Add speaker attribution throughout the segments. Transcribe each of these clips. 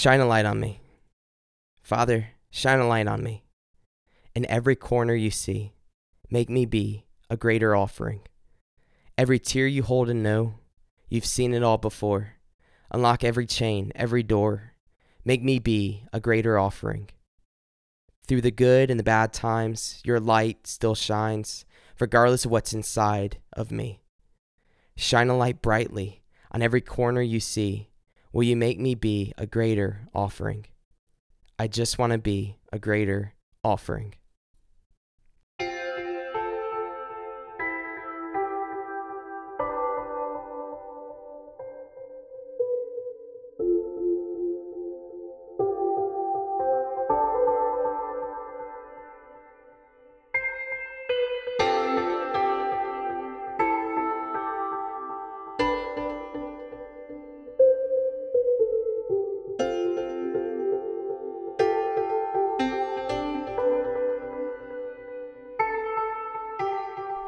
Speaker 1: Shine a light on me. Father, shine a light on me. In every corner you see, make me be a greater offering. Every tear you hold and know, you've seen it all before. Unlock every chain, every door. Make me be a greater offering. Through the good and the bad times, your light still shines, regardless of what's inside of me. Shine a light brightly on every corner you see. Will you make me be a greater offering? I just want to be a greater offering.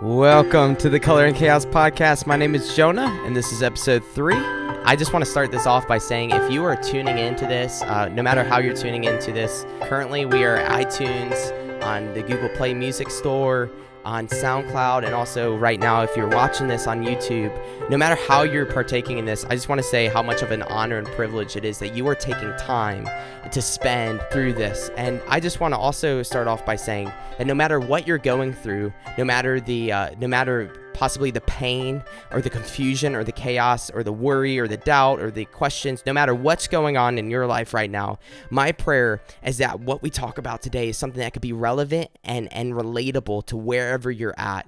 Speaker 1: Welcome to the Color and Chaos podcast. My name is Jonah, and this is episode three. I just want to start this off by saying if you are tuning into this, uh, no matter how you're tuning into this, currently we are iTunes, on the Google Play Music Store, on SoundCloud, and also right now, if you're watching this on YouTube, no matter how you're partaking in this, I just want to say how much of an honor and privilege it is that you are taking time to spend through this. And I just want to also start off by saying that no matter what you're going through, no matter the, uh, no matter possibly the pain or the confusion or the chaos or the worry or the doubt or the questions, no matter what's going on in your life right now, my prayer is that what we talk about today is something that could be relevant and, and relatable to wherever you're at.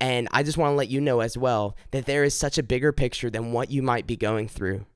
Speaker 1: And I just want to let you know as well that there is such a bigger picture than what you might be going through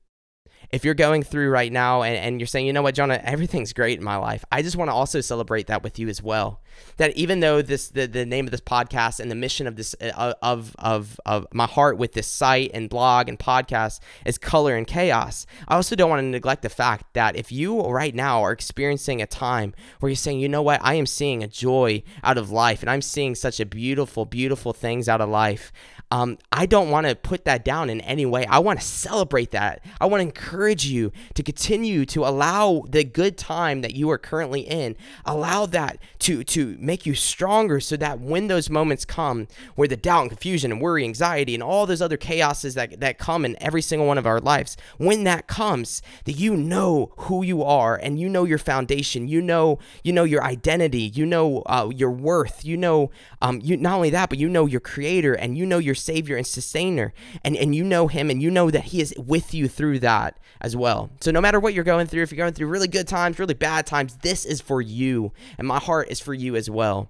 Speaker 1: if you're going through right now and, and you're saying, you know what, Jonah, everything's great in my life, I just want to also celebrate that with you as well. That even though this the, the name of this podcast and the mission of this uh, of of of my heart with this site and blog and podcast is color and chaos, I also don't want to neglect the fact that if you right now are experiencing a time where you're saying, you know what, I am seeing a joy out of life and I'm seeing such a beautiful, beautiful things out of life, um, I don't want to put that down in any way. I want to celebrate that. I want to encourage you to continue to allow the good time that you are currently in, allow that to to make you stronger, so that when those moments come, where the doubt and confusion and worry, anxiety, and all those other chaoses that that come in every single one of our lives, when that comes, that you know who you are and you know your foundation, you know you know your identity, you know uh, your worth, you know um, you not only that, but you know your creator and you know your savior and sustainer. And and you know him and you know that he is with you through that as well so no matter what you're going through if you're going through really good times really bad times this is for you and my heart is for you as well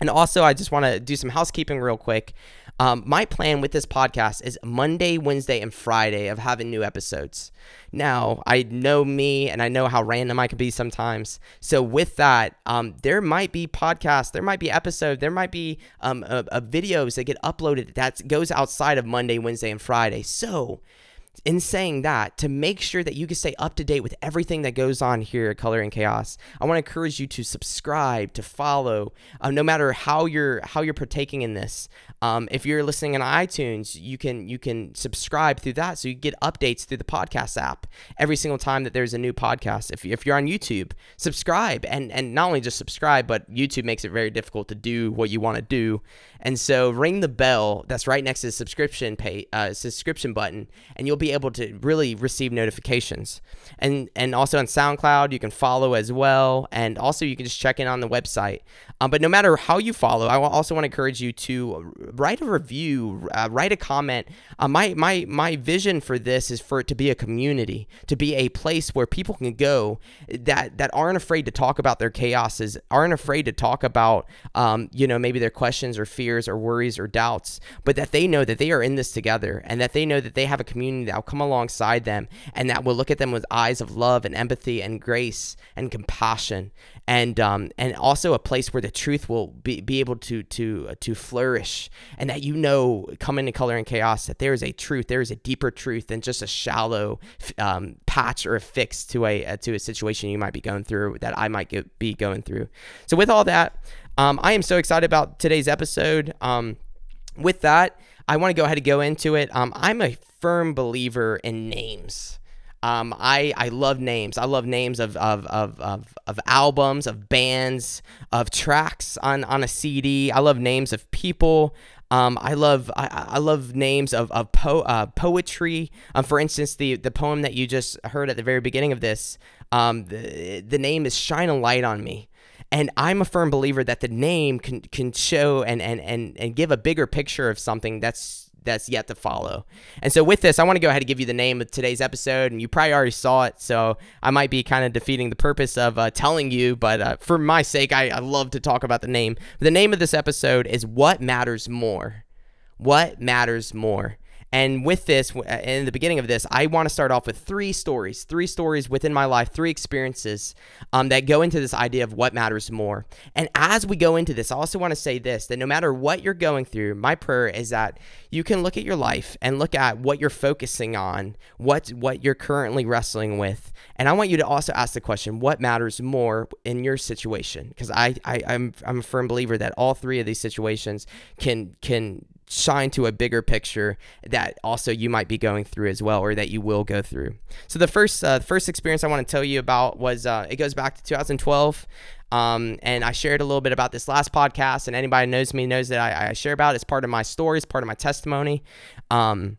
Speaker 1: and also, I just want to do some housekeeping real quick. Um, my plan with this podcast is Monday, Wednesday, and Friday of having new episodes. Now, I know me and I know how random I can be sometimes. So, with that, um, there might be podcasts, there might be episodes, there might be um, a, a videos that get uploaded that goes outside of Monday, Wednesday, and Friday. So, in saying that, to make sure that you can stay up to date with everything that goes on here at Color and Chaos, I want to encourage you to subscribe, to follow, uh, no matter how you're how you're partaking in this. Um, if you're listening on iTunes, you can you can subscribe through that, so you get updates through the podcast app every single time that there's a new podcast. If, if you're on YouTube, subscribe, and and not only just subscribe, but YouTube makes it very difficult to do what you want to do, and so ring the bell that's right next to the subscription pay uh, subscription button, and you'll be able to really receive notifications. And and also on SoundCloud, you can follow as well, and also you can just check in on the website. Um, but no matter how you follow, I also want to encourage you to write a review, uh, write a comment. Uh, my my my vision for this is for it to be a community, to be a place where people can go that that aren't afraid to talk about their chaoses, aren't afraid to talk about um, you know maybe their questions or fears or worries or doubts, but that they know that they are in this together and that they know that they have a community will come alongside them and that will look at them with eyes of love and empathy and grace and compassion. And um, and also a place where the truth will be, be able to to uh, to flourish and that you know come into color and chaos that there is a truth there is a deeper truth than just a shallow um, patch or a fix to a, uh, to a situation you might be going through that I might get, be going through. So with all that um, I am so excited about today's episode. Um, with that I want to go ahead and go into it um, I'm a firm believer in names Um, I I love names. I love names of of, of, of of albums, of bands, of tracks on on a CD. I love names of people. Um, I love I, I love names of of po- uh, poetry. Um, for instance, the the poem that you just heard at the very beginning of this, um, the the name is "Shine a Light on Me." And I'm a firm believer that the name can can show and and and, and give a bigger picture of something that's that's yet to follow. And so with this, I want to go ahead and give you the name of today's episode, and you probably already saw it, so I might be kind of defeating the purpose of uh, telling you, but uh, for my sake, I, I love to talk about the name. The name of this episode is What Matters More. What Matters More. And with this, uh, in the beginning of this, I want to start off with three stories, three stories within my life, three experiences um, that go into this idea of what matters more. And as we go into this, I also want to say this that no matter what you're going through, my prayer is that you can look at your life and look at what you're focusing on, what what you're currently wrestling with. And I want you to also ask the question, what matters more in your situation? Because I, I I'm I'm a firm believer that all three of these situations can can shine to a bigger picture that also you might be going through as well or that you will go through so the first uh, first experience i want to tell you about was uh, it goes back to 2012 um, and i shared a little bit about this last podcast and anybody knows me knows that i, I share about it. it's part of my story it's part of my testimony um,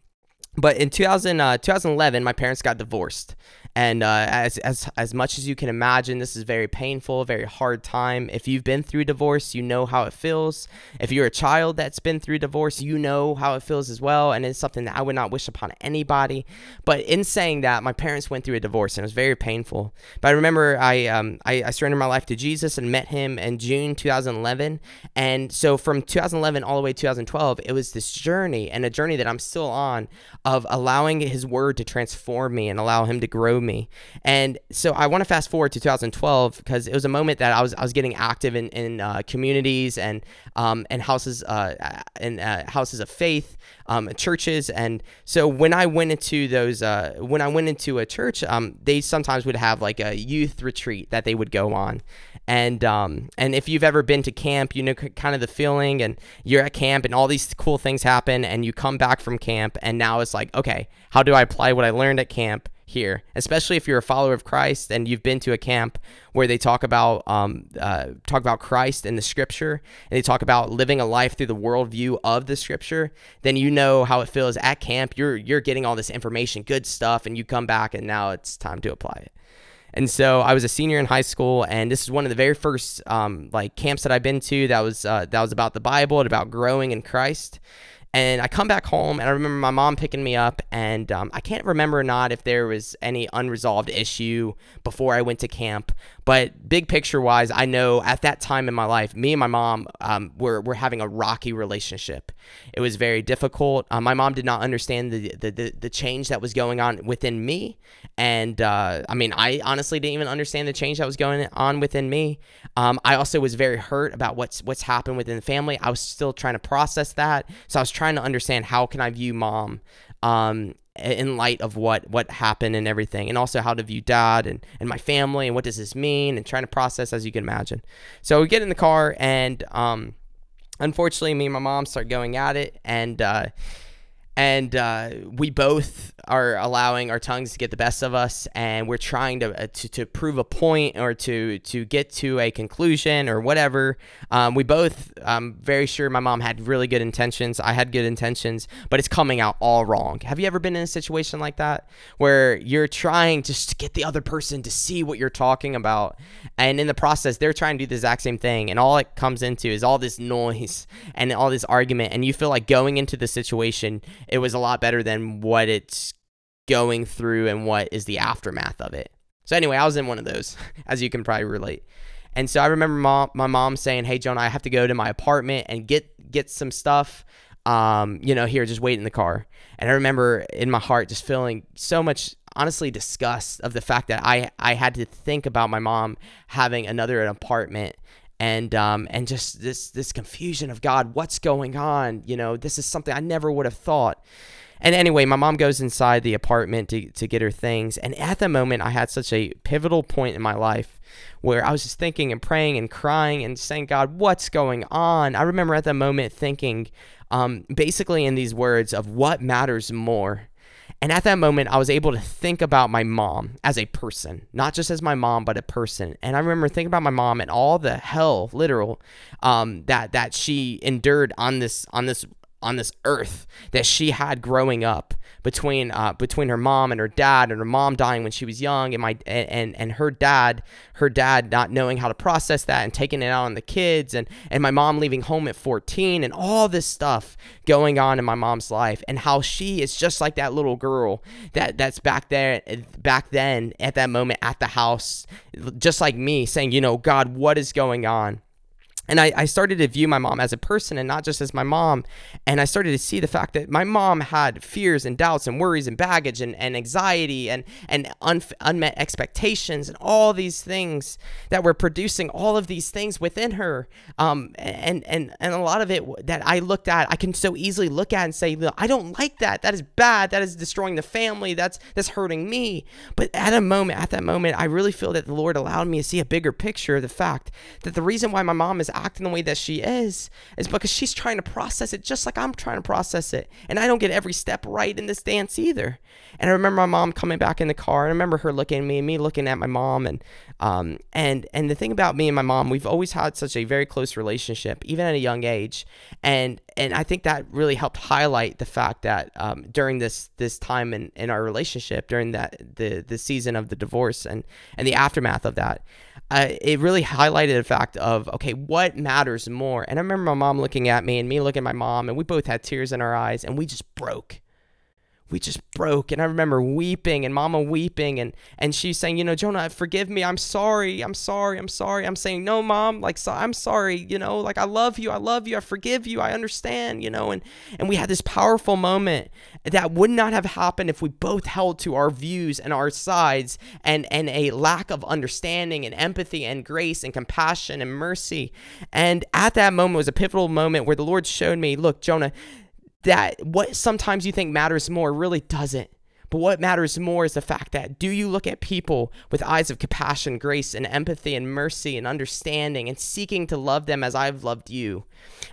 Speaker 1: but in 2000, uh, 2011 my parents got divorced and uh, as, as, as much as you can imagine, this is very painful, very hard time. If you've been through divorce, you know how it feels. If you're a child that's been through divorce, you know how it feels as well. And it's something that I would not wish upon anybody. But in saying that, my parents went through a divorce and it was very painful. But I remember I, um, I, I surrendered my life to Jesus and met him in June 2011. And so from 2011 all the way to 2012, it was this journey and a journey that I'm still on of allowing his word to transform me and allow him to grow me me. And so I want to fast forward to 2012 because it was a moment that I was I was getting active in in uh, communities and um, and houses uh, and uh, houses of faith, um, churches. And so when I went into those uh, when I went into a church, um, they sometimes would have like a youth retreat that they would go on. And um, and if you've ever been to camp, you know kind of the feeling. And you're at camp, and all these cool things happen, and you come back from camp, and now it's like, okay, how do I apply what I learned at camp here, especially if you're a follower of Christ and you've been to a camp where they talk about um, uh, talk about Christ and the Scripture, and they talk about living a life through the worldview of the Scripture. Then you know how it feels at camp. You're you're getting all this information, good stuff, and you come back, and now it's time to apply it. And so I was a senior in high school, and this is one of the very first um, like camps that I've been to that was uh, that was about the Bible and about growing in Christ. And I come back home, and I remember my mom picking me up, and um, I can't remember or not if there was any unresolved issue before I went to camp. But big picture wise, I know at that time in my life, me and my mom um, were, were having a rocky relationship. It was very difficult. Uh, my mom did not understand the, the, the, the, change that was going on within me. And uh, I mean, I honestly didn't even understand the change that was going on within me. Um, I also was very hurt about what's, what's happened within the family. I was still trying to process that. So I was trying to understand how can I view mom um, in light of what what happened and everything and also how to view dad and, and my family and what does this mean and trying to process as you can imagine. So we get in the car and um, unfortunately me and my mom start going at it and uh, and uh, we both are allowing our tongues to get the best of us, and we're trying to, uh, to, to prove a point or to to get to a conclusion or whatever. Um, we both, I'm very sure my mom had really good intentions. I had good intentions, but it's coming out all wrong. Have you ever been in a situation like that where you're trying just to get the other person to see what you're talking about, and in the process they're trying to do the exact same thing, and all it comes into is all this noise and all this argument, and you feel like going into the situation it was a lot better than what it's going through and what is the aftermath of it. So anyway, I was in one of those, as you can probably relate. And so I remember mom, my mom saying, "Hey, Jonah, I have to go to my apartment and get get some stuff. Um, you know, here, just wait in the car." And I remember in my heart just feeling so much, honestly, disgust of the fact that I I had to think about my mom having another apartment and um, and just this this confusion of God, what's going on? You know, this is something I never would have thought. And anyway, my mom goes inside the apartment to, to get her things. And at the moment, I had such a pivotal point in my life where I was just thinking and praying and crying and saying, God, what's going on? I remember at the moment thinking um, basically in these words of what matters more. And at that moment, I was able to think about my mom as a person, not just as my mom, but a person. And I remember thinking about my mom and all the hell, literal, um, that that she endured on this on this on this earth that she had growing up between uh, between her mom and her dad and her mom dying when she was young and my and and her dad her dad not knowing how to process that and taking it out on the kids and and my mom leaving home at 14 and all this stuff going on in my mom's life and how she is just like that little girl that that's back there back then at that moment at the house just like me saying you know God what is going on and I, I started to view my mom as a person and not just as my mom. And I started to see the fact that my mom had fears and doubts and worries and baggage and, and anxiety and, and un, unmet expectations and all these things that were producing all of these things within her. Um, and, and, and a lot of it that I looked at, I can so easily look at and say, I don't like that. That is bad. That is destroying the family. That's, that's hurting me. But at a moment, at that moment, I really feel that the Lord allowed me to see a bigger picture of the fact that the reason why my mom is acting the way that she is is because she's trying to process it just like I'm trying to process it. And I don't get every step right in this dance either. And I remember my mom coming back in the car and I remember her looking at me and me looking at my mom and um and and the thing about me and my mom, we've always had such a very close relationship, even at a young age. And and I think that really helped highlight the fact that um, during this this time in, in our relationship, during that the the season of the divorce and and the aftermath of that, uh, it really highlighted the fact of okay, what matters more. And I remember my mom looking at me and me looking at my mom, and we both had tears in our eyes, and we just broke we just broke. And i remember weeping and mama weeping and and she's saying you know jonah forgive me. I'm sorry. I'm sorry. I'm sorry. I'm saying no mom like so, i'm sorry you know like i love you. I love you. I forgive you. I understand you know and and we had this powerful moment that would not have happened if we both held to our views and our sides and and a lack of understanding and empathy and grace and compassion and mercy. And at that moment was a pivotal moment where the lord showed me look jonah that what sometimes you think matters more really doesn't. But what matters more is the fact that do you look at people with eyes of compassion, grace, and empathy, and mercy, and understanding, and seeking to love them as I've loved you?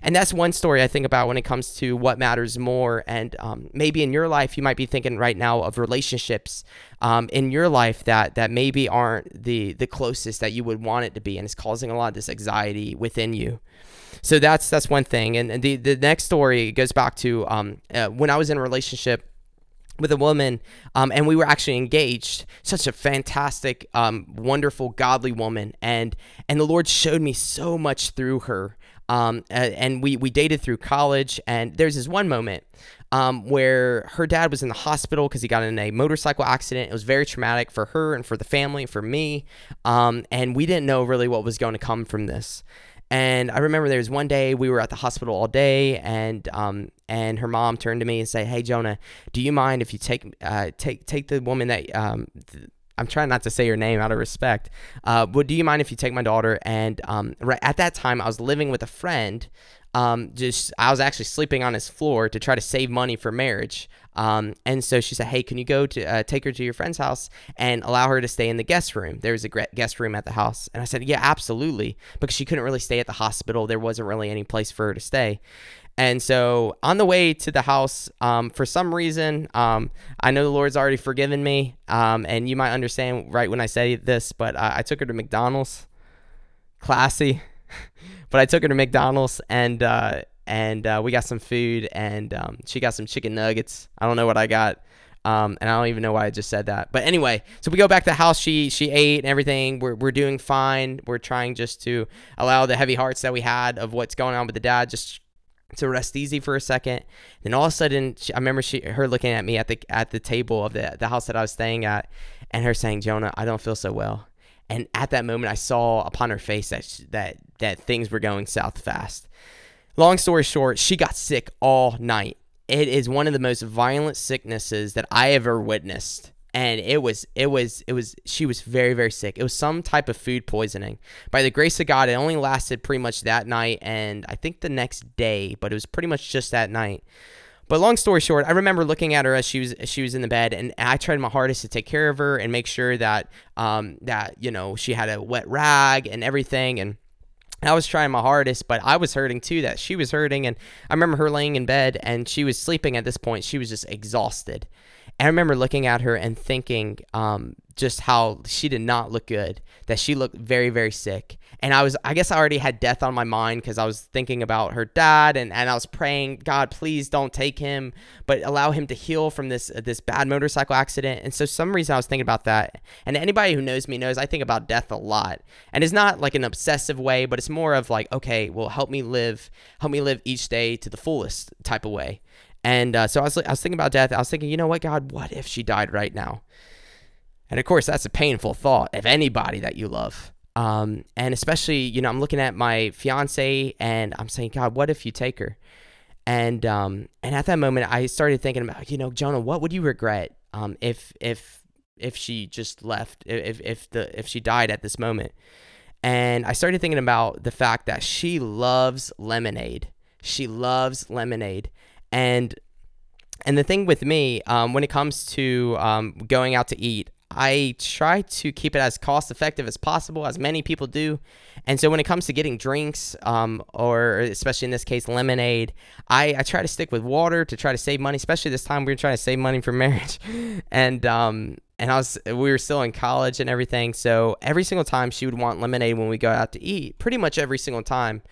Speaker 1: And that's one story I think about when it comes to what matters more. And um, maybe in your life, you might be thinking right now of relationships um, in your life that that maybe aren't the the closest that you would want it to be, and it's causing a lot of this anxiety within you so that's that's one thing. And, and the the next story goes back to um, uh, when I was in a relationship with a woman um, and we were actually engaged such a fantastic um, wonderful godly woman and and the lord showed me so much through her um, and we we dated through college and there's this one moment um, where her dad was in the hospital because he got in a motorcycle accident. It was very traumatic for her and for the family and for me. Um, and we didn't know really what was going to come from this. And I remember there was one day we were at the hospital all day, and um, and her mom turned to me and said, "Hey Jonah, do you mind if you take uh, take take the woman that um, th- I'm trying not to say her name out of respect, uh, do you mind if you take my daughter?" And um, right at that time, I was living with a friend. Um, just I was actually sleeping on his floor to try to save money for marriage. Um, and so she said, "Hey, can you go to uh, take her to your friend's house and allow her to stay in the guest room? There was a guest room at the house." And I said, "Yeah, absolutely," because she couldn't really stay at the hospital. There wasn't really any place for her to stay. And so on the way to the house, um, for some reason, um, I know the Lord's already forgiven me, um, and you might understand right when I say this, but uh, I took her to McDonald's, classy, but I took her to McDonald's and. Uh, and uh, we got some food, and um, she got some chicken nuggets. I don't know what I got. Um, and I don't even know why I just said that. But anyway, so we go back to the house. She she ate and everything. We're, we're doing fine. We're trying just to allow the heavy hearts that we had of what's going on with the dad just to rest easy for a second. Then all of a sudden, she, I remember she her looking at me at the at the table of the the house that I was staying at, and her saying, "Jonah, I don't feel so well." And at that moment, I saw upon her face that she, that that things were going south fast. Long story short, she got sick all night. It is one of the most violent sicknesses that I ever witnessed. And it was, it was, it was, she was very, very sick. It was some type of food poisoning. By the grace of God, it only lasted pretty much that night and I think the next day, but it was pretty much just that night. But long story short, I remember looking at her as she was as she was in the bed, and I tried my hardest to take care of her and make sure that um, that you know she had a wet rag and everything, and I was trying my hardest, but I was hurting too. That she was hurting, and I remember her laying in bed and she was sleeping at this point. She was just exhausted, I remember looking at her and thinking um, just how she did not look good, that she looked very, very sick. And I was, I guess I already had death on my mind because I was thinking about her dad and, and I was praying, God, please don't take him, but allow him to heal from this, uh, this bad motorcycle accident. And so some reason I was thinking about that. And anybody who knows me knows I think about death a lot. And it's not like an obsessive way, but it's more of like, okay, well, help me live, help me live each day to the fullest type of way. And uh, so I was, I was thinking about death. I was thinking, you know what, God, what if she died right now? And of course, that's a painful thought of anybody that you love. Um, and especially, you know, I'm looking at my fiance and I'm saying, God, what if you take her? And um, and at that moment, I started thinking about, you know, Jonah, what would you regret um, if if if she just left, if if the if she died at this moment? And I started thinking about the fact that she loves lemonade. She loves lemonade. And and the thing with me, um, when it comes to um, going out to eat, I try to keep it as cost effective as possible, as many people do. And so when it comes to getting drinks, um, or especially in this case, lemonade, I, I try to stick with water to try to save money, especially this time we are trying to save money for marriage. and, um, and I was, we were still in college and everything. So every single time she would want lemonade when we go out to eat, pretty much every single time.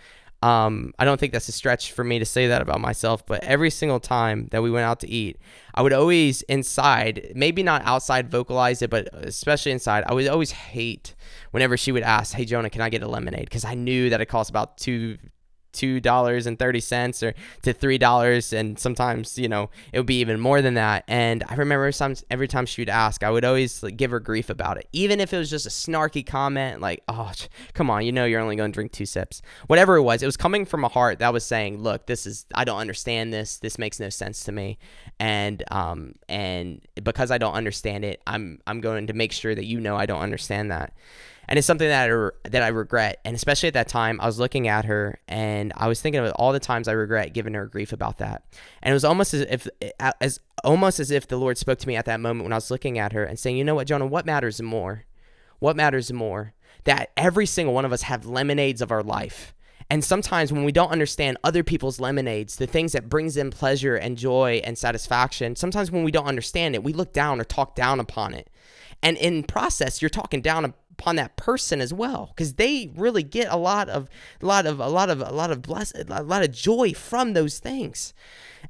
Speaker 1: Um, I don't think that's a stretch for me to say that about myself, but every single time that we went out to eat, I would always inside, maybe not outside vocalize it, but especially inside, I would always hate whenever she would ask, "Hey Jonah, can I get a lemonade?" Because I knew that it cost about two two dollars and thirty cents or to three dollars and sometimes you know it would be even more than that. And i remember some every time she would ask i would always like, give her grief about it. Even if it was just a snarky comment like oh come on you know you're only going to drink two sips. Whatever it was it was coming from a heart that was saying look this is i don't understand this. This makes no sense to me. And um and because i don't understand it i'm i'm going to make sure that you know i don't understand that and it's something that I, that I regret. And especially at that time, I was looking at her and I was thinking of all the times I regret giving her grief about that. And it was almost as if as almost as if the Lord spoke to me at that moment when I was looking at her and saying, "You know what, Jonah? What matters more? What matters more? That every single one of us have lemonades of our life." And sometimes when we don't understand other people's lemonades, the things that brings them pleasure and joy and satisfaction, sometimes when we don't understand it, we look down or talk down upon it. And in process, you're talking down upon that person as well because they really get a lot of a lot of a lot of a lot of bless a lot of joy from those things.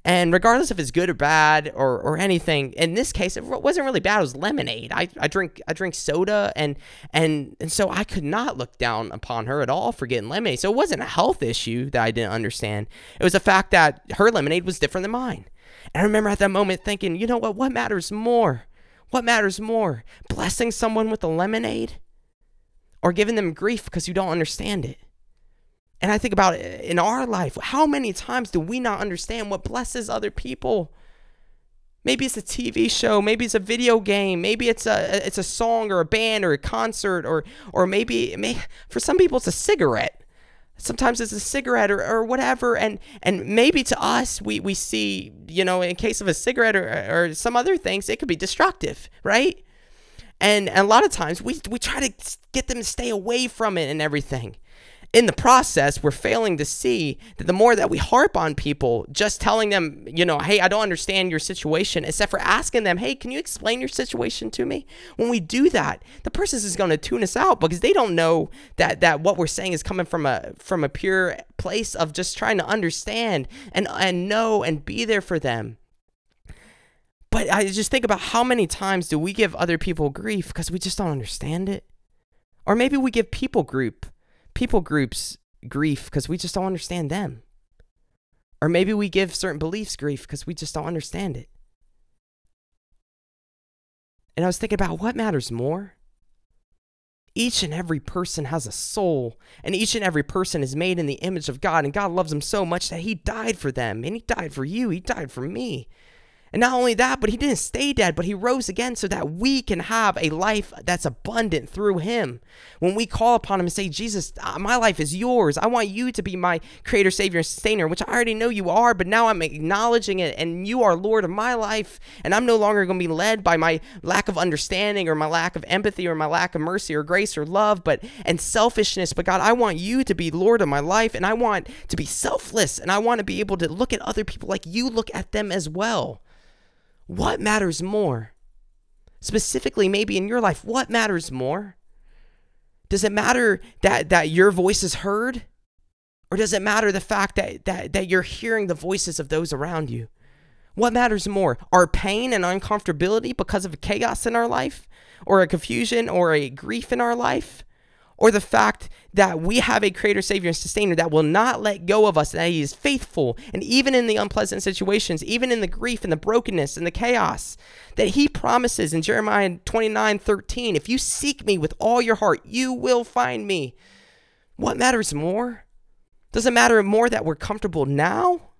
Speaker 1: And regardless if it's good or bad or, or anything in this case it wasn't really bad it was lemonade. I, I drink i drink soda and and and so i could not look down upon her at all for getting lemonade. So it wasn't a health issue that i didn't understand. It was the fact that her lemonade was different than mine. And i remember at that moment thinking you know what? What matters more? What matters more? Blessing someone with a lemonade or giving them grief because you don't understand it. And I think about it in our life, how many times do we not understand what blesses other people? Maybe it's a TV show, maybe it's a video game, maybe it's a eh, it's a song or a band or a concert or or maybe may, for some people it's a cigarette. Sometimes it's a cigarette or, or whatever and and maybe to us we we see, you know, in case of a cigarette or, or some other things, it could be destructive, right? And, and a lot of times we, we try to get them to stay away from it and everything. In the process, we're failing to see that the more that we harp on people, just telling them, you know, hey, I don't understand your situation, except for asking them, hey, can you explain your situation to me? When we do that, the person is going to tune us out because they don't know that that what we're saying is coming from a from a pure place of just trying to understand and and know and be there for them. But I just think about how many times do we give other people grief because we just don't understand it? Or maybe we give people group, people groups grief because we just don't understand them. Or maybe we give certain beliefs grief because we just don't understand it. And I was thinking about what matters more. Each and every person has a soul, and each and every person is made in the image of God, and God loves them so much that He died for them, and He died for you, He died for me. And not only that, but he didn't stay dead, but he rose again so that we can have a life that's abundant through him. When we call upon him and say, Jesus, uh, my life is yours. I want you to be my creator, savior, and sustainer, which I already know you are, but now I'm acknowledging it, and you are Lord of my life. And I'm no longer going to be led by my lack of understanding or my lack of empathy or my lack of mercy or grace or love, but and selfishness. But God, I want you to be Lord of my life, and I want to be selfless, and I want to be able to look at other people like you look at them as well. What matters more? Specifically, maybe in your life, what matters more? Does it matter that, that your voice is heard? Or does it matter the fact that, that, that you're hearing the voices of those around you? What matters more? Our pain and uncomfortability because of chaos in our life? Or a confusion or a grief in our life? Or the fact that we have a creator, savior, and sustainer that will not let go of us, that he is faithful, and even in the unpleasant situations, even in the grief and the brokenness and the chaos, that he promises in Jeremiah 29 13, if you seek me with all your heart, you will find me. What matters more? Does it matter more that we're comfortable now?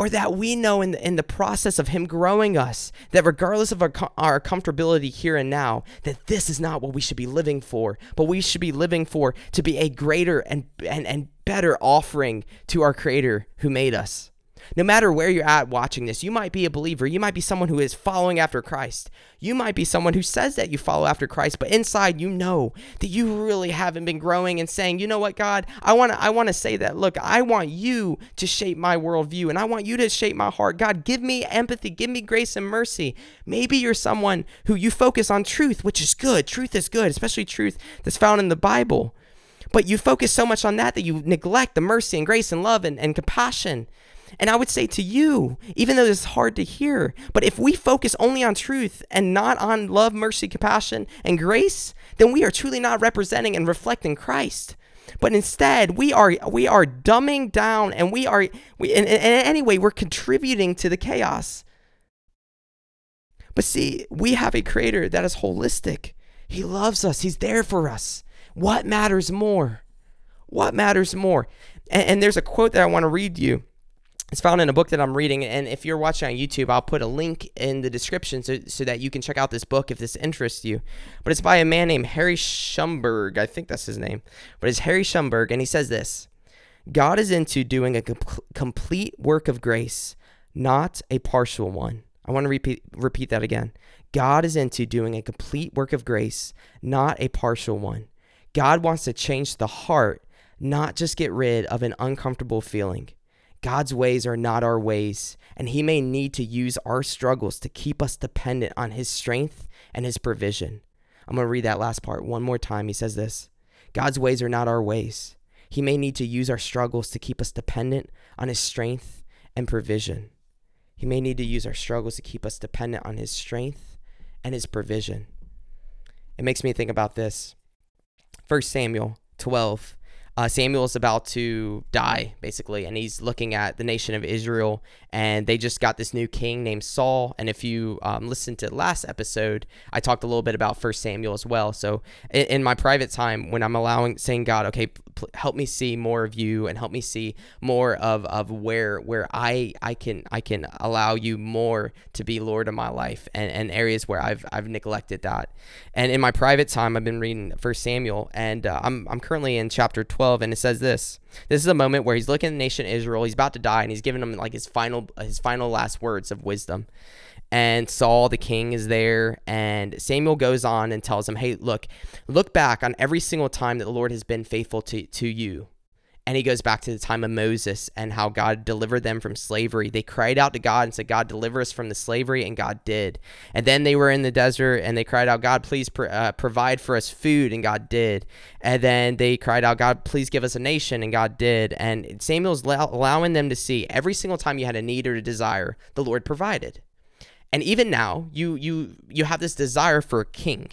Speaker 1: Or that we know in the, in the process of him growing us that regardless of our, our comfortability here and now that this is not what we should be living for but we should be living for to be a greater and and, and better offering to our creator who made us no matter where you're at watching this, you might be a believer. You might be someone who is following after Christ. You might be someone who says that you follow after Christ, but inside you know that you really haven't been growing and saying, "You know what, God? I want to I want to say that. Look, I want you to shape my worldview and I want you to shape my heart. God, give me empathy, give me grace and mercy. Maybe you're someone who you focus on truth, which is good. Truth is good, especially truth that's found in the Bible. But you focus so much on that that you neglect the mercy and grace and love and, and compassion and I would say to you, even though is hard to hear, but if we focus only on truth and not on love, mercy, compassion, and grace, then we are truly not representing and reflecting Christ. But instead, we are we are dumbing down, and we are we in, in, in any way we're contributing to the chaos. But see, we have a creator that is holistic. He loves us. He's there for us. What matters more? What matters more? And, and there's a quote that I want to read you it's found in a book that I'm reading. And if you're watching on YouTube, I'll put a link in the description so, so that you can check out this book if this interests you. But it's by a man named Harry Schaumburg. I think that's his name. But it's Harry Schaumburg. And he says this God is into doing a complete work of grace, not a partial one. I want to repeat, repeat that again. God is into doing a complete work of grace, not a partial one. God wants to change the heart, not just get rid of an uncomfortable feeling. God's ways are not our ways, and He may need to use our struggles to keep us dependent on His strength and His provision. I'm going to read that last part one more time. He says this God's ways are not our ways. He may need to use our struggles to keep us dependent on His strength and provision. He may need to use our struggles to keep us dependent on His strength and His provision. It makes me think about this. 1 Samuel 12, uh, Samuel is about to die, basically, and he's looking at the nation of Israel, and they just got this new king named Saul. And if you um, listened to last episode, I talked a little bit about First Samuel as well. So in, in my private time, when I'm allowing, saying God, okay, help me see more of you, and help me see more of, of where where I I can I can allow you more to be Lord of my life, and, and areas where I've I've neglected that. And in my private time, I've been reading First Samuel, and uh, I'm I'm currently in chapter 12 12 and it says this this is a moment where he's looking at the nation israel he's about to die and he's giving them like his final his final last words of wisdom. And Saul the king is there and Samuel goes on and tells him hey look look back on every single time that the Lord has been faithful to to you and he goes back to the time of Moses and how God delivered them from slavery. They cried out to God and said, God, deliver us from the slavery, and God did. And then they were in the desert and they cried out, God, please uh, provide for us food, and God did. And then they cried out, God, please give us a nation, and God did. And Samuel's allowing them to see every single time you had a need or a desire, the Lord provided. And even now, you you you have this desire for a king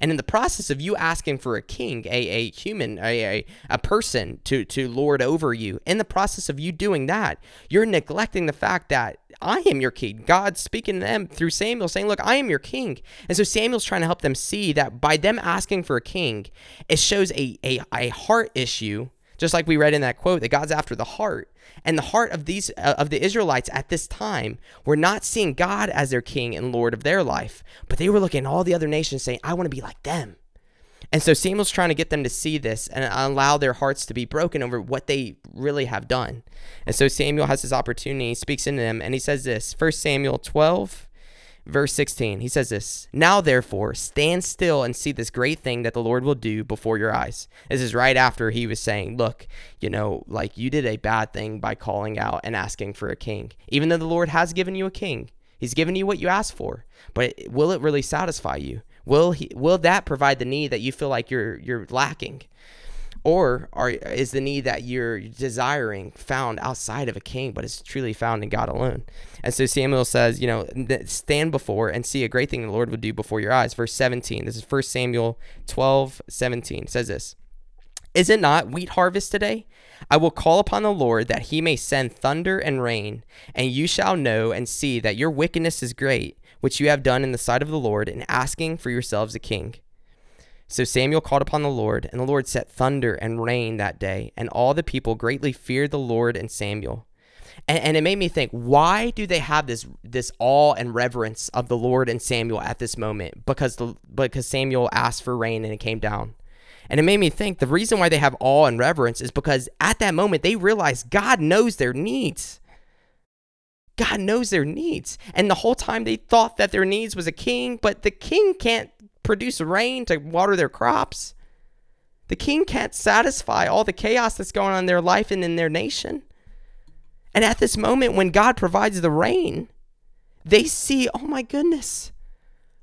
Speaker 1: and in the process of you asking for a king, a, a human, a, a, a person to, to lord over you, in the process of you doing that, you're neglecting the fact that I am your king. God's speaking to them through Samuel saying, Look, I am your king. And so Samuel's trying to help them see that by them asking for a king, it shows a, a, a heart issue just like we read in that quote that God's after the heart. And the heart of these uh, of the Israelites at this time were not seeing God as their king and lord of their life, but they were looking at all the other nations saying, "I want to be like them." And so Samuel's trying to get them to see this and allow their hearts to be broken over what they really have done. And so Samuel has this opportunity, speaks into them, and he says this 1 Samuel 12, verse 16. He says this Now, therefore, stand still and see this great thing that the Lord will do before your eyes. This is right after he was saying, Look, you know, like you did a bad thing by calling out and asking for a king. Even though the Lord has given you a king, He's given you what you asked for, but will it really satisfy you? Will he will that provide the need that you feel like you're you're lacking? Or are, is the need that you're desiring found outside of a king, but it's truly found in God alone? And so Samuel says, you know, stand before and see a great thing the Lord would do before your eyes. Verse 17. This is 1 Samuel 12, 17. Says this Is it not wheat harvest today? I will call upon the Lord that he may send thunder and rain, and you shall know and see that your wickedness is great, which you have done in the sight of the Lord, in asking for yourselves a king. So Samuel called upon the Lord, and the Lord set thunder and rain that day, and all the people greatly feared the Lord and Samuel. And, and, it made me think, why do they have this this awe and reverence of the Lord and Samuel at this moment? Because the because Samuel asked for rain and it came down. And it made me think the reason why they have awe and reverence is because at that moment they realize God knows their needs. God knows their needs. And the whole time they thought that their needs was a king, but the king can't produce rain to water their crops. The king can't satisfy all the chaos that's going on in their life and in their nation. And at this moment, when God provides the rain, they see, oh my goodness,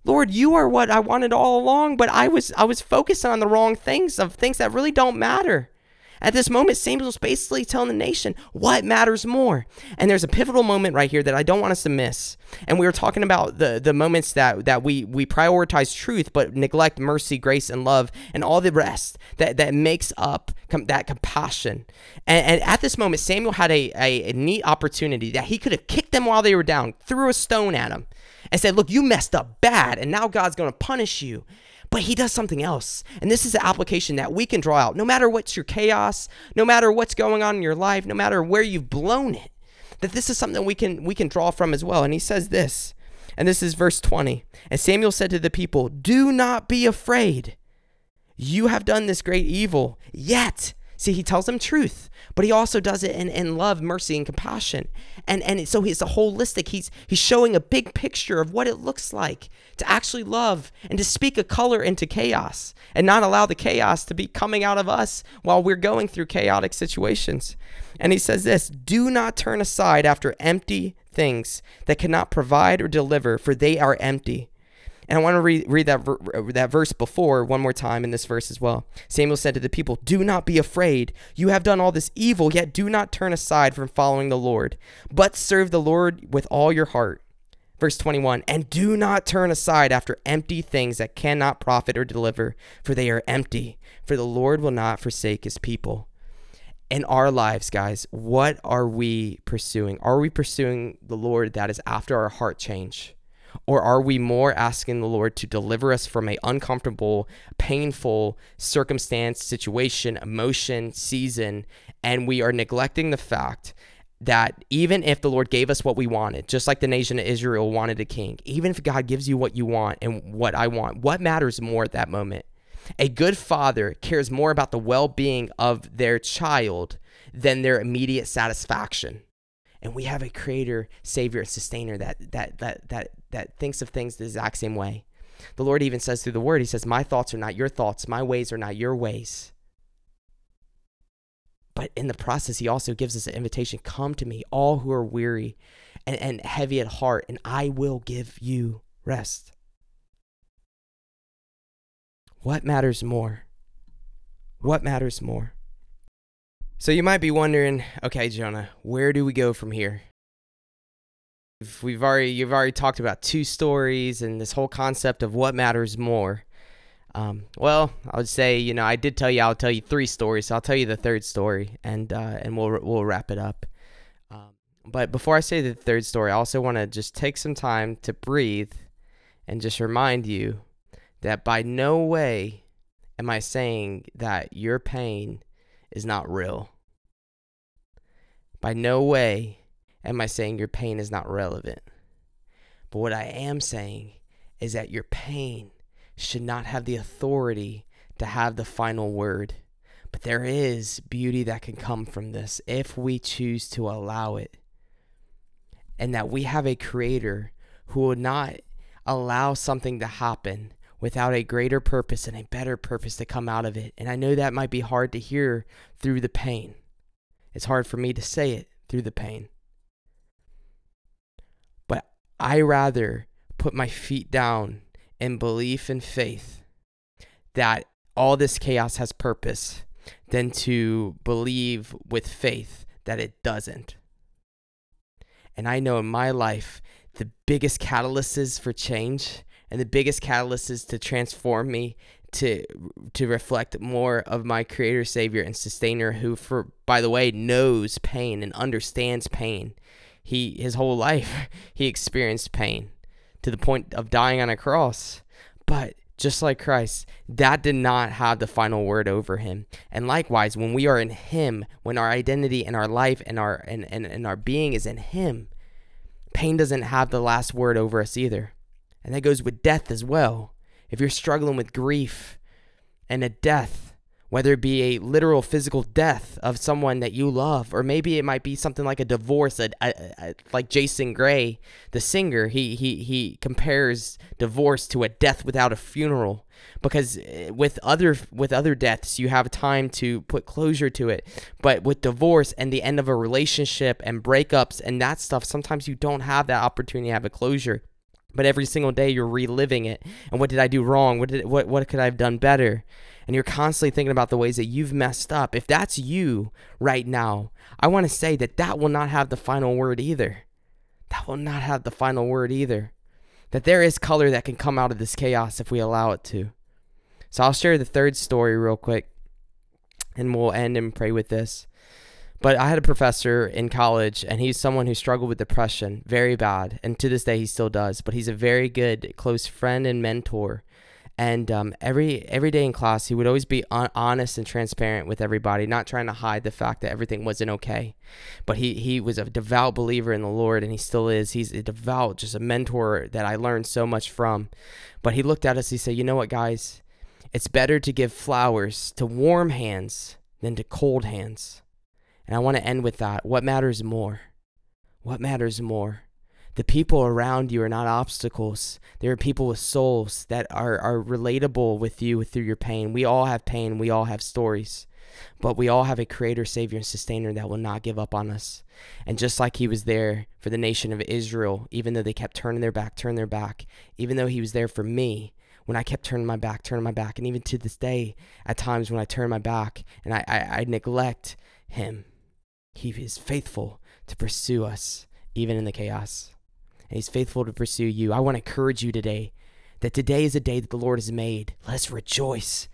Speaker 1: Lord, you are what I wanted all along, but I was I was focused on the wrong things of things that really don't matter. At this moment, Samuel's basically telling the nation what matters more. And there's a pivotal moment right here that I don't want us to miss. And we were talking about the, the moments that, that we, we prioritize truth but neglect mercy, grace, and love, and all the rest that, that makes up com- that compassion. And, and, at this moment, Samuel had a, a, a neat opportunity that he could have kicked them while they were down, threw a stone at them, and said, Look, you messed up bad, and now God's going to punish you. But he does something else. And this is an application that we can draw out no matter what's your chaos, no matter what's going on in your life, no matter where you've blown it. That this is something we can we can draw from as well. And he says this. And this is verse 20. And Samuel said to the people, "Do not be afraid. You have done this great evil, yet See, he tells them truth, but he also does it in, in love, mercy, and compassion. And and so he's a holistic. He's he's showing a big picture of what it looks like to actually love and to speak a color into chaos and not allow the chaos to be coming out of us while we're going through chaotic situations. And he says this do not turn aside after empty things that cannot provide or deliver, for they are empty. And I want to read, read that, ver- uh, that verse before one more time in this verse as well. Samuel said to the people, Do not be afraid. You have done all this evil, yet do not turn aside from following the Lord, but serve the Lord with all your heart. Verse 21 And do not turn aside after empty things that cannot profit or deliver, for they are empty, for the Lord will not forsake his people. In our lives, guys, what are we pursuing? Are we pursuing the Lord that is after our heart change? Or are we more asking the Lord to deliver us from a uncomfortable, painful circumstance, situation, emotion, season, and we are neglecting the fact that even if the Lord gave us what we wanted, just like the nation of Israel wanted a king, even if God gives you what you want and what I want, what matters more at that moment? A good father cares more about the well being of their child than their immediate satisfaction and we have a creator savior and sustainer that that that that that thinks of things the exact same way. The lord even says through the word he says my thoughts are not your thoughts. My ways are not your ways. But in the process he also gives us an invitation come to me all who are weary and, and heavy at heart and i will give you rest. What matters more? What matters more? So you might be wondering, okay, Jonah, where do we go from here? We've already you've already talked about two stories and this whole concept of what matters more. Um, well, I would say you know I did tell you I'll tell you three stories, so I'll tell you the third story and uh, and we'll we'll wrap it up. Um, but before I say the third story, I also want to just take some time to breathe and just remind you that by no way am I saying that your pain is not real. By no way am I saying your pain is not relevant. But what I am saying is that your pain should not have the authority to have the final word. But there is beauty that can come from this if we choose to allow it. And that we have a creator who will not allow something to happen without a greater purpose and a better purpose to come out of it. And I know that might be hard to hear through the pain. It's hard for me to say it through the pain. I rather put my feet down in belief and faith that all this chaos has purpose than to believe with faith that it doesn't. And I know in my life, the biggest catalysts for change and the biggest catalysts to transform me to to reflect more of my creator savior and sustainer who for by the way knows pain and understands pain he his whole life he experienced pain to the point of dying on a cross but just like Christ, that did not have the final word over him. And likewise, when we are in him, when our identity and our life and our and, and, and our being is in him, pain doesn't have the last word over us either. And that goes with death as well. If you're struggling with grief and a death, whether it be a literal physical death of someone that you love, or maybe it might be something like a divorce, a, a, a, like Jason Gray, the singer, he, he, he compares divorce to a death without a funeral. Because eh, with other with other deaths, you have time to put closure to it, but with divorce and the end of a relationship and breakups and that stuff, sometimes you don't have that opportunity to have a closure. But every single day you're reliving it. And what did i do wrong? What did what what could i have done better and you're constantly thinking about the ways that you've messed up, if that's you right now, I want to say that that will not have the final word either. That will not have the final word either. That there is color that can come out of this chaos if we allow it to. So I'll share the third story real quick and we'll end and pray with this. But I had a professor in college, and he's someone who struggled with depression very bad. And to this day, he still does. But he's a very good, close friend and mentor and um, every every day in class he would always be un- honest and transparent with everybody not trying to hide the fact that everything wasn't okay. But he he was a devout believer in the lord and he still is. He's a devout just a mentor that i learned so much from. But he looked at us he said you know what guys? It's better to give flowers to warm hands than to cold hands. And i want to end with that. What matters more? What matters more the people around you are not obstacles. There are people with souls that are, are relatable with you through your pain. We all have pain. We all have stories. But we all have a creator, savior, and sustainer that will not give up on us. And just like he was there for the nation of Israel, even though they kept turning their back, turning their back, even though he was there for me, when I kept turning my back, turning my back, and even to this day, at times when I turn my back and I, I, I neglect him, he is faithful to pursue us, even in the chaos and He's faithful to pursue you. I want to encourage you today that today is a day that the Lord has made. Let us rejoice.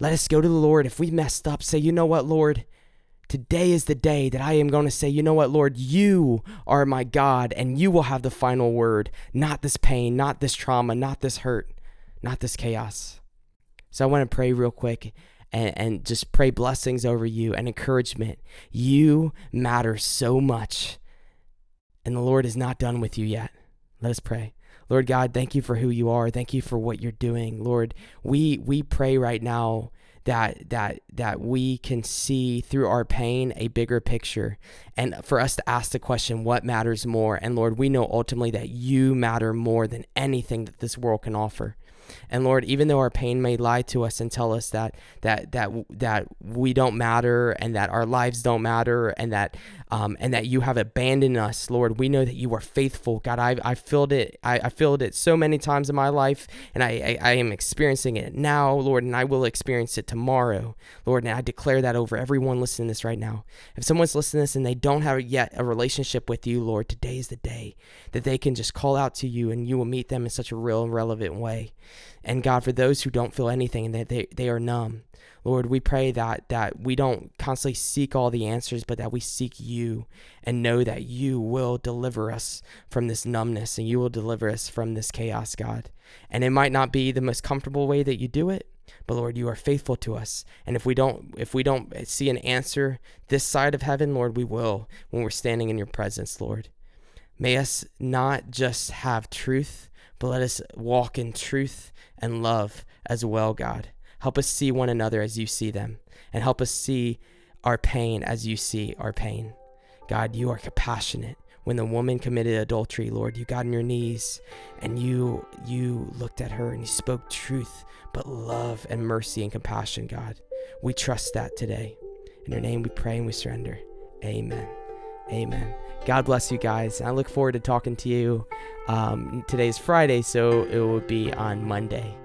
Speaker 1: Let us go to the Lord. If we messed up, say, you know what, Lord? Today is the day that I am going to say, you know what, Lord, you are my God, and you will have the final word. Not this pain, not this trauma, not this hurt, not this chaos. So I want to pray real quick and, and just pray blessings over you and encouragement. You matter so much and the Lord is not done with you yet. Let us pray. Lord God, thank you for who you are. Thank you for what you're doing. Lord, we we pray right now that that that we can see through our pain a bigger picture and for us to ask the question what matters more and lord we know ultimately that you matter more than anything that this world can offer and Lord, even though our pain may lie to us and tell us that that that that we don't matter and that our lives don't matter and that um, and that you have abandoned us, Lord, we know that you are faithful. God, I I felt it. I, I felt it so many times in my life, and I, I I am experiencing it now, Lord, and I will experience it tomorrow, Lord. And I declare that over everyone listening to this right now. If someone's listening to this and they don't have yet a relationship with you, Lord, today is the day that they can just call out to you and you will meet them in such a real and relevant way. And God, for those who don't feel anything and that they, they are numb, Lord, we pray that that we don't constantly seek all the answers, but that we seek you and know that you will deliver us from this numbness and you will deliver us from this chaos, God. And it might not be the most comfortable way that you do it, but Lord, you are faithful to us. And if we don't if we don't see an answer this side of heaven, Lord, we will when we're standing in your presence, Lord. May us not just have truth, but let us walk in truth and love as well, God. Help us see one another as you see them, and help us see our pain as you see our pain. God, you are compassionate. When the woman committed adultery, Lord, you got on your knees and you you looked at her and you spoke truth, but love and mercy and compassion, God. We trust that today. In your name we pray and we surrender. Amen. Amen. God bless you guys. I look forward to talking to you. Um, today's Friday, so it will be on Monday.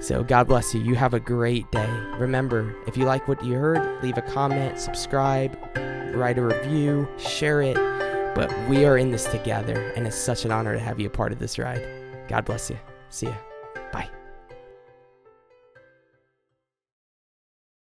Speaker 1: So God bless you. You have a great day. Remember, if you like what you heard, leave a comment, subscribe, write a review, share it. But we are in this together, and it's such an honor to have you a part of this ride. God bless you. See ya.